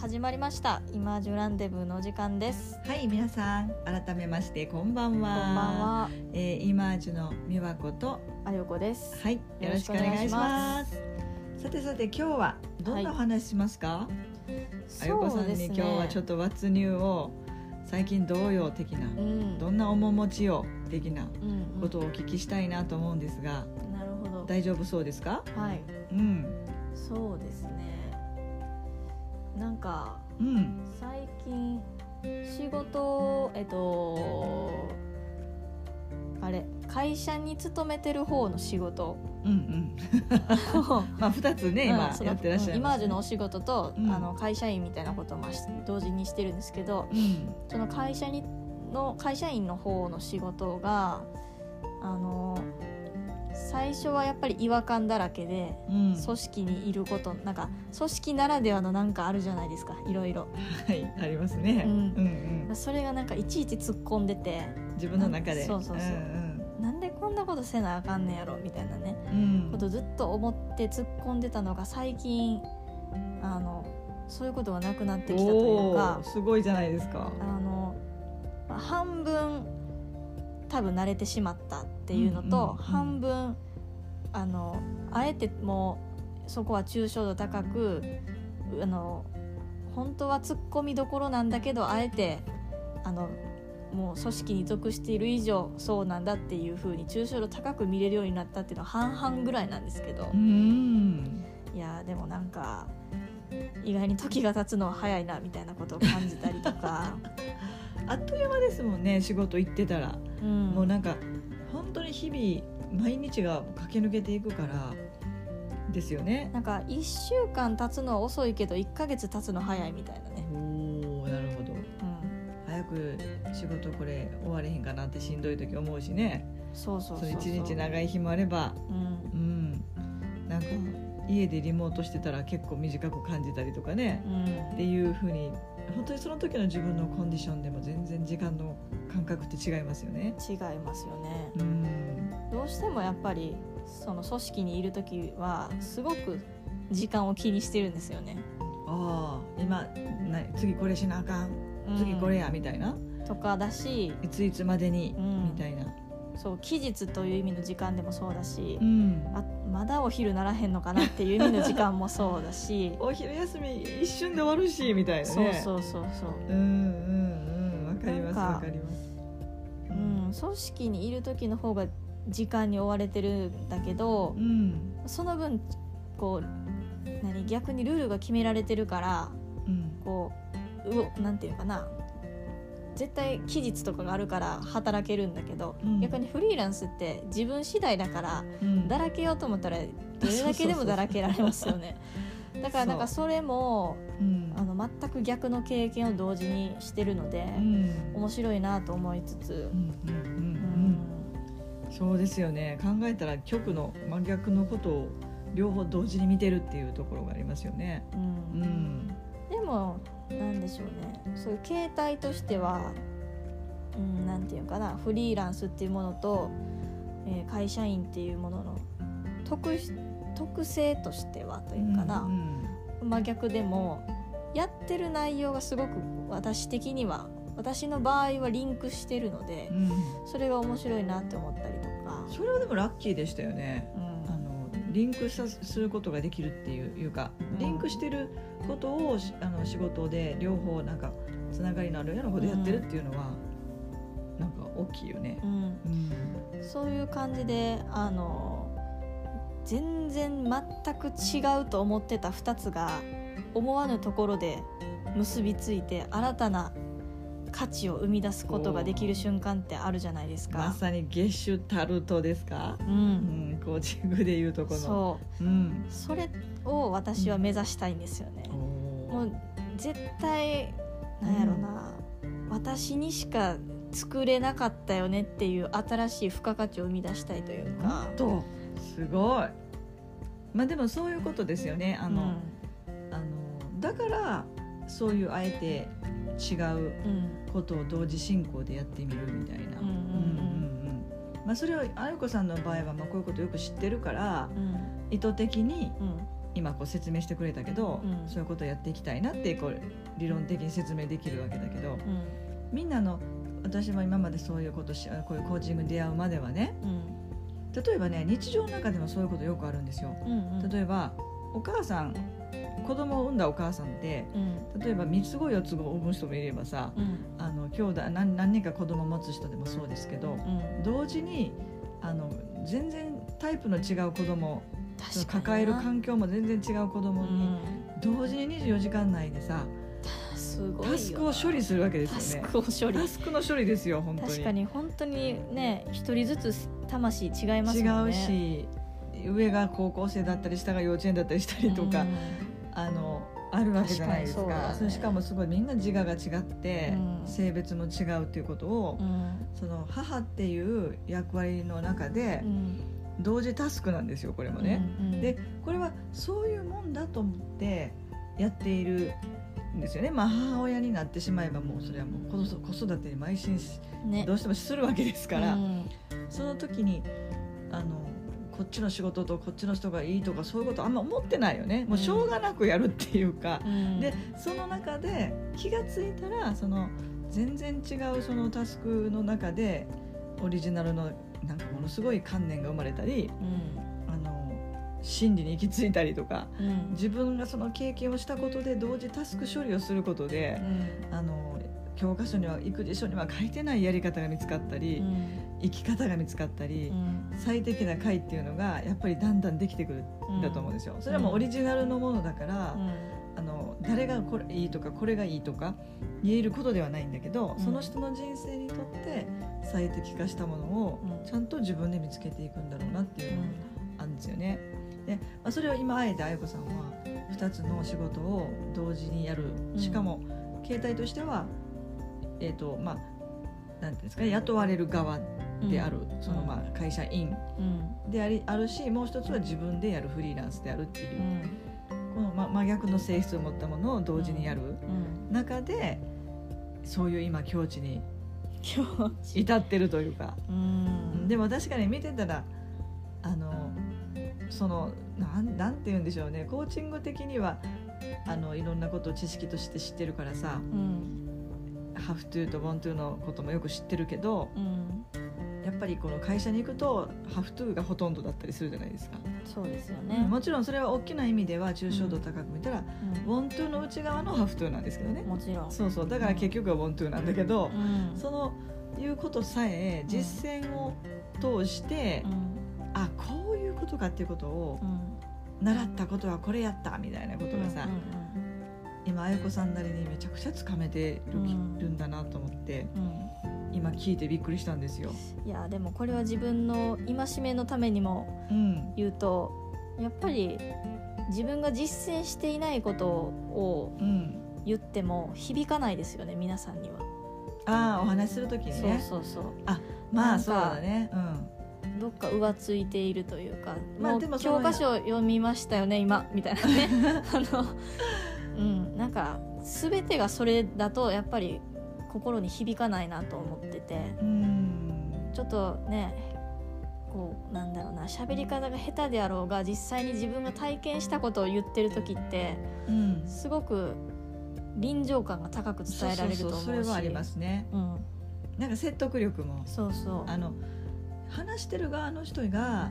始まりました。イマージュランデブーのお時間です。はい皆さん改めましてこんばんは。こんばんは。えー、イマージュの美和子とあよこです。はいよろしくお願いします。さてさて今日はどんなお話しますか、あよこさんに今日はちょっと没入を最近どうよ的な、うん。どんな面持ちよ的なうんうん。ことをお聞きしたいなと思うんですが、なるほど。大丈夫そうですか？はい。うん。そうですねなんかうん。最近仕事えっとあれ会社に勤めてる方の仕事。うんうん。まあ二つね今やってらっしゃいます、イマージュのお仕事と、うん。あの会社員みたいなことをまあし同時にしてるんですけどうん。その会社にの会社員の方の仕事があの最初はやっぱり違和感だらけで、うん。組織にいることなんか組織ならではのなんかあるじゃないですかいろいろ。はいありますね、うん。うんうん。それがなんかいちいち突っ込んでて。自分の中で。そうそうそう。んなんでこんなことせなあかんねやろみたいなね。うん。ことずっと思って突っ込んでたのが最近あのそういうことがなくなってきたというか。すごいじゃないですか。あのまあ半分多分慣れてしまったっていうのと、半分あのあえてもうそこは抽象度高くあの本当は突っ込みどころなんだけどあえてあのもう組織に属している以上そうなんだっていう風に抽象度高く見れるようになったっていうのは半々ぐらいなんですけど、うん。いやーでもなんか意外に時が経つのは早いなみたいなことを感じたりとか、あっという間ですもんね仕事行ってたら、うん、もうなんか本当に日々毎日が駆け抜けていくからですよね。なんか1週間経つのは遅いけど1ヶ月経つの早いみたいなね、おおなるほど。うん、早く仕事これ終われへんかなってしんどい時思うしね。そうそうそう一日長い日もあれば。うん。うん。なんか家でリモートしてたら結構短く感じたりとかね。うん。っていうふうに本当にその時の自分のコンディションでも全然時間の感覚って違いますよね。違いますよね。うん。どうしてもやっぱりその組織にいる時はすごく時間を気にしてるんですよね、ああ今な次これしなあかん。うん。次これやみたいな、とかだし。いついつまでに、うん。みたいな、そう期日という意味の時間でもそうだし、うん、あまだお昼ならへんのかなっていう意味の時間もそうだし。お昼休み一瞬で終わるしみたいなそうねそうそうそう。うんうんうんわかりますわかります。うん、組織にいる時の方が時間に追われてるんだけどうん。その分こう何逆にルールが決められてるからうん。こううおなんていうかな絶対期日とかがあるから働けるんだけど、うん。逆にフリーランスって自分次第だからうん。だらけようと思ったらどれだけでもだらけられますよね。だからなんかそれもうん。あの全く逆の経験を同時にしてるので、うん。面白いなと思いつつ。そうですよね。考えたら極の真逆のことを両方同時に見てるっていうところがありますよね。ううんんでもなんでしょうね。そういう形態としては、うん、なんていうかな。フリーランスっていうものと、えー会社員っていうものの特特性としてはというかな、ん真逆でもやってる内容がすごく私的には私の場合はリンクしてるのでうんうん。それが面白いなって思ったりとか、それはでもラッキーでしたよね。うんリンクさすることができるっていういうかリンクしてることをしあの仕事で両方なんかつながりのあるようなことやってるっていうのは、なんか大きいよね。うん。うんそういう感じであの全然全く違うと思ってた2つが思わぬところで結びついて新たな価値を生み出すことができる瞬間ってあるじゃないですまか。さにゲッシュタルトですか、う、うんん、コーチングでいうとこの。そううん、それを私は目指したいんですよね。もう絶対なんやろな、私にしか作れなかったよねっていう新しい付加価値を生み出したいというか。とすごい。まあでもそういうことですよね。あの、うんあのだからそういうあえて違ううん。ことを同時進行でやってみるみたいな。まあそれはあゆこさんの場合はまあこういうことよく知ってるからうん。意図的にうん。今こう説明してくれたけど、うん。そういうことをやっていきたいなってこう理論的に説明できるわけだけどうん。みんなの私も今までそういうことしこういうコーチングに出会うまではねうん。例えばね日常の中でもそういうことよくあるんですよ。うん。例えばお母さん子供を産んだお母さんってうん。例えば3つ子4つ子を産む人もいればさうん。あの兄弟何何人か子供を持つ人でもそうですけどうん。同時にあの全然タイプの違う子供抱える環境も全然違う子供に、うん。同時に24時間内でさタスクを処理するわけでタスすよね。クを処理。タスクの処理ですよ本当に。確かに本当にね一人ずつ魂違います違もんね。うし上が高校生だったり下が幼稚園だったりしたりとか、あのあるわけじゃないですか。ね。しかもすごいみんな自我が違って、うん。性別も違うっていうことを、うん。その母っていう役割の中でうん。同時タスクなんですよこれもね。うんうんでこれはそういうもんだと思ってやっているんですよね、まあ、母親になってしまえばもうそれはもう子育てに邁進しね。どうしてもするわけですから、うん。その時にあのこっちの仕事とこっちの人がいいとかそういうことあんま思ってないよね。もうしょうがなくやるっていうか、うん。でその中で気が付いたらその全然違うそのタスクの中でオリジナルのなんかものすごい観念が生まれたりうん。あの真理に行き着いたりとかうん。自分がその経験をしたことで同時タスク処理をすることであの教科書には育児書には書いてないやり方が見つかったり、うん生き方が見つかったり、うん。最適な回っていうのがやっぱりだんだんできてくるんだと思うんですよ。それはもうオリジナルのものだから、あの誰がこれいいとかこれがいいとか言えることではないんだけど、うん。その人の人生にとって最適化したものをうん。ちゃんと自分で見つけていくんだろうなっていうのがあるんですよね。で、まあ、それを今あえて愛子さんは2つの仕事を同時にやる。しかも形態としては、えっ、とまあなんていうんですかね雇われる側である、そのまあ会社員。うん。でありあるしもう一つは自分でやるフリーランスであるっていう。う、ん。この、ま、真逆の性質を持ったものを同時にやるうん。中でそういう今境地に至ってるというか、うん。でも確かに見てたらあのそのなんなんて言うんでしょうね。コーチング的にはあのいろんなことを知識として知ってるからさ。うん「ハフトゥーと「ボントゥーのこともよく知ってるけどうんやっぱりこの会社に行くと「ハフトゥーがほとんどだったりするじゃないですか。そうですよね。もちろんそれは大きな意味では抽象度高く見たら、うんボントゥーの内側のハフトゥーなんですけどね。もちろん。そうそう。だから結局はボントゥーなんだけど、うん。そのいうことさえ実践を通して、うん。あこういうことかっていうことをうん。習ったことはこれやったみたいなことがさ、今あゆこさんなりにめちゃくちゃつかめてる,、うん。るんだなと思って。うんうん今聞いてびっくりしたんですよ。いやでもこれは自分の戒めのためにもうん。言うとやっぱり自分が実践していないことをうん、言っても響かないですよね皆さんには、ああお話しする時にそうねそうそう。まあなんかそうだね。うん。どっか浮ついているというか、まあもうでもその教科書読みましたよね今みたいなね。あのうん。なんか全てがそれだとやっぱり心に響かないなと思ってて。うん。ちょっとねこうなんだろうな喋り方が下手であろうが実際に自分が体験したことを言ってる時ってうん。すごく臨場感が高く伝えられると思うし。それはありますね。うん、なんか説得力も。そうそう。あの話してる側の人が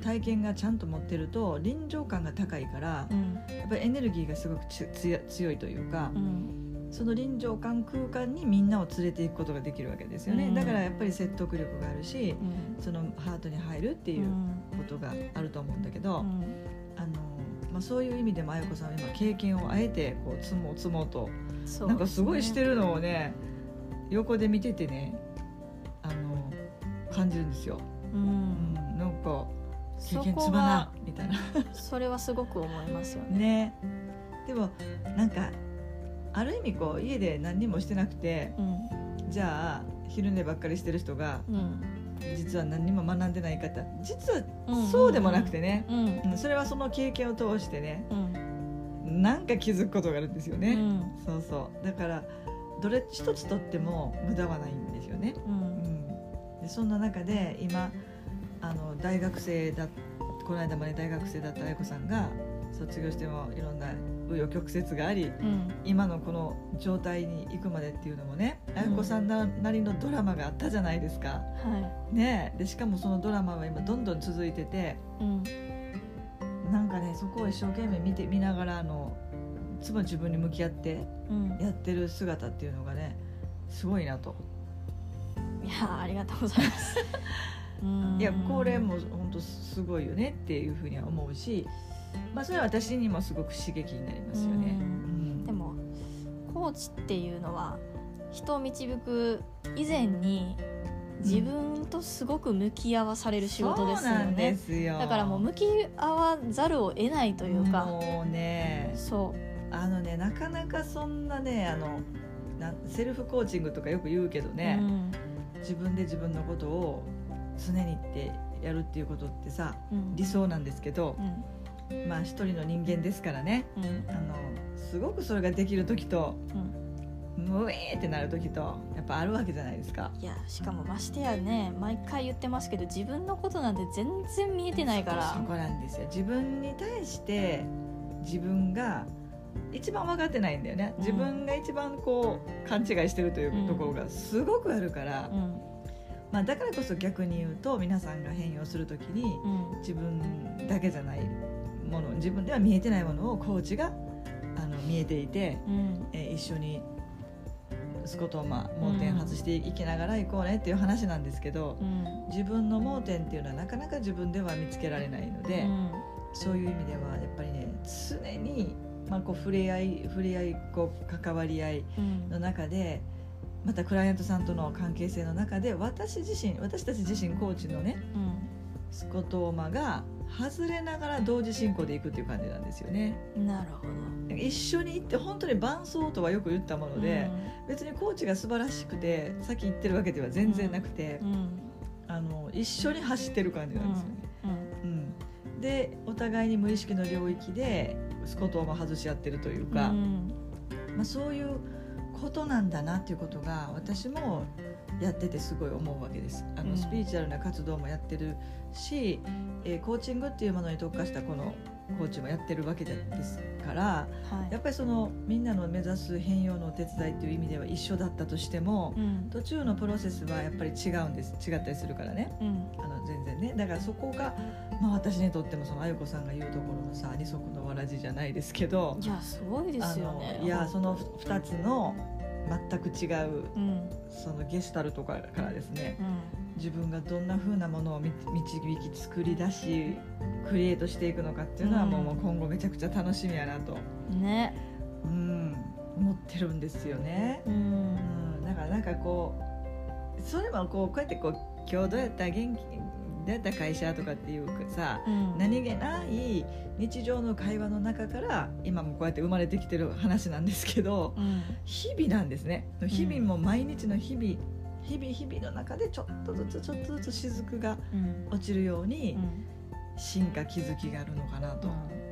体験がちゃんと持ってると臨場感が高いからうん。やっぱりエネルギーがすごく強いというかうんその臨場感空間にみんなを連れていくことができるわけですよね、うん。だからやっぱり説得力があるしうん。そのハートに入るってういうん。ことがあると思うんだけど、うん。あのまあ、そういう意味でもあやこさんは今経験をあえてこう積もう積もうとそうなんかすごいしてるのをね横で見ててねあの感じるんですよ。ううんん、なんか経験積まながみたいな。それはすごく思いますよね。ね。でもなんかある意味こう家で何にもしてなくてうんじゃあ昼寝ばっかりしてる人がうん実は何にも学んでない方実はうんそうでもなくてね、うん。うんそれはその経験を通してねうん。なんか気づくことがあるんですよね、うん。そうそう。だからどれ一つとっても無駄はないんですよね、ううん。ん、でそんな中で今あの大学生だこの間まで大学生だったあやこさんが卒業してもいろんな紆余曲折がありうん。今のこの状態に行くまでっていうのもねあやこさんななりのドラマがあったじゃないですか。はねえ。でしかもそのドラマは今どんどん続いてていうん。なんかねそこを一生懸命見て見ながらあのいつも自分に向き合ってうん。やってる姿っていうのがねすごいなと。いやありがとうございます。うん。いやこれも本当すごいよねっていうふうには思うし、まあ、それは私にもすごく刺激になりますよね。でもコーチっていうのは人を導く以前に自分とすごく向き合わされる仕事ですよね、すよ。だからもう向き合わざるを得ないというか。もうね。そあのねなかなかそんなねあのなんセルフコーチングとかよく言うけどう、ね、うん。自分で自分のことを常にってやるっていうことってさうん。理想なんですけどう、んまあ一人の人間ですからね。うん。あのすごくそれができる時とうん。ムエーってなる時とやっぱあるわけじゃないですか。いやしかもましてやね毎回言ってますけど自分のことなんて全然見えてないから。そこなんですよ。自分に対して自分が一番分かってないんだよね、うん。自分が一番こう勘違いしてるというところがすごくあるから、うん。まあ、だからこそ逆に言うと皆さんが変容する時にうん。自分だけじゃないもの自分では見えてないものをコーチがあの見えていて、うん。えー一緒にスコトーマ盲点外していきながら行こうねっていう話なんですけど、うん。自分の盲点っていうのはなかなか自分では見つけられないので。うん。そういう意味ではやっぱりね常に、まあ、こう触れ合い触れ合いこう関わり合いうん。の中でまたクライアントさんとの関係性の中で私自身私たち自身コーチのねスコトーマが外れながら同時進行でいくっていう感じなんですよね。うんなるほど。一緒に行って本当に伴走とはよく言ったもので、別にコーチが素晴らしくて先行ってるわけでは全然なくてう、ん。あの一緒に走ってる感じなんですよね。うん。うん、でお互いに無意識の領域でスコトーマ外し合ってるというか、うん。まあ、そういうことなんだなっていうことが私もやっててすごい思うわけです。あうん。のスピリチュアルな活動もやってるし、えーコーチングっていうものに特化したこのコーチもやってるわけですからはい。やっぱりそのみんなの目指す変容のお手伝いっていう意味では一緒だったとしてもうん。途中のプロセスはやっぱり違うんです。違ったりするからね。うん。あの全然ね。だからそこが、まあ、私にとってもそのあゆこさんが言うところのさ二足のわらじじゃないですけどいやすごいですよね。いやその2つの全く違ううん。そのゲシュタルトからからですねうん。自分がどんな風なものをみ導き作り出しクリエイトしていくのかっていうのはもう,、今後めちゃくちゃ楽しみやなと、ね。うん、思ってるんですよね。ううん。ん、だからなんかこうそれもこうこうやってこう今日どうやった元気どうやった会社とかっていうかさうん。何気ない日常の会話の中から今もこうやって生まれてきてる話なんですけどうん。日々なんですね。日々も毎日の日々日々日々の中でちょっとずつちょっとずつ雫がうん。落ちるようにうん。進化気づきがあるのかなと、うん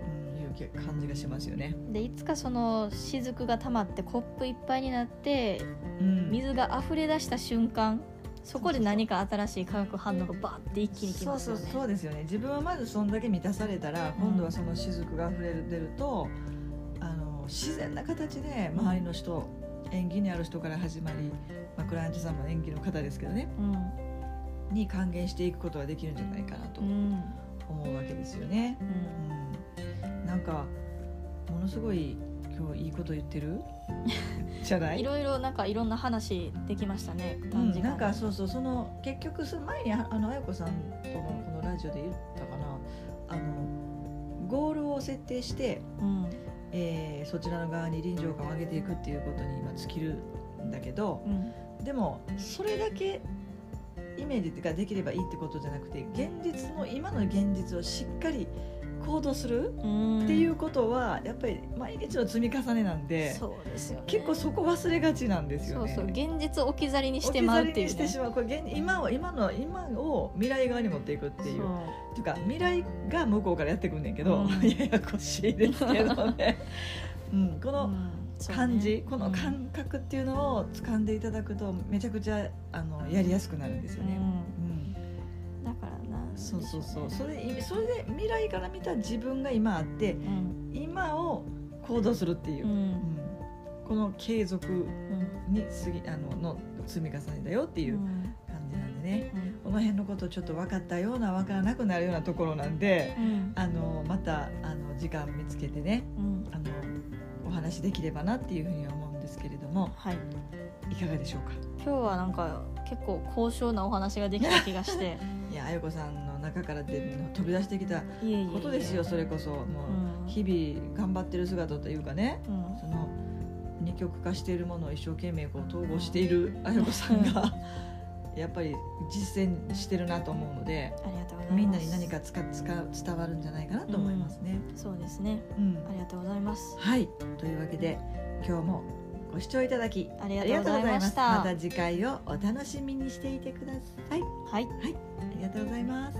いう感じがしますよね。でいつかその雫が溜まってコップいっぱいになってうん。水が溢れ出した瞬間そこで何か新しい化学反応がバーって一気にきそうそうますよね。そうですよね。自分はまずそんだけ満たされたら今度はその雫が溢れ出ると、あの自然な形で周りの人、演技にある人から始まり、まあ、クライアントさんも演技の方ですけどね。うん。に還元していくことができるんじゃないかなとうん。思うわけですよね。うん。うん、なんかものすごい今日いいこと言ってる？じゃない？いろいろなんかいろんな話できましたねうん、なんかそうそうその結局その前にああのあやこさんとのこのラジオで言ったかな。あのゴールを設定して、うん。えーそちらの側に臨場感を上げていくっていうことに今尽きるんだけどうん。でもそれだけイメージができればいいってことじゃなくて現実の今の現実をしっかり行動するうん。っていうことはやっぱり毎日の積み重ねなんでそうですよね。結構そこ忘れがちなんですよね。そうそう現実を置き去りにしてまうっていうね。してしまう。これ現今を今の今を未来側に持っていくっていう。っていうか未来が向こうからやってくんねんけど、うん。ややこしいですけどね、うん、この感じ、このうん。感覚っていうのを掴んでいただくとめちゃくちゃあのやりやすくなるんですよね。うん。だからな。そうそうそう。それそれで未来から見た自分が今あってうん今を行動するっていう。う、うん。んこの継続うん。に過ぎあのの積み重ねだよっていううん。感じなんでね、うん。この辺のことちょっと分かったような分からなくなるようなところなんでうん。あのまたあの時間見つけてねうん。あのお話できればなっていうふうには思うんですけれどもはい。いかがでしょうか？今日はなんか結構高尚なお話ができた気がして。いやあゆこさんの中からで飛び出してきたことですよそれこそ。もううん日々頑張ってる姿というかねうん。その二極化しているものを一生懸命こう統合しているあやこさんが やっぱり実践してるなと思うのでありがとうございます。みんなに何かつかつか伝わるんじゃないかなと思いますね。そうですね。うん。ありがとうございます。はい。というわけで今日もご視聴いただきありががとうございました。また次回をお楽しみにしていてください。はいありがとうございます。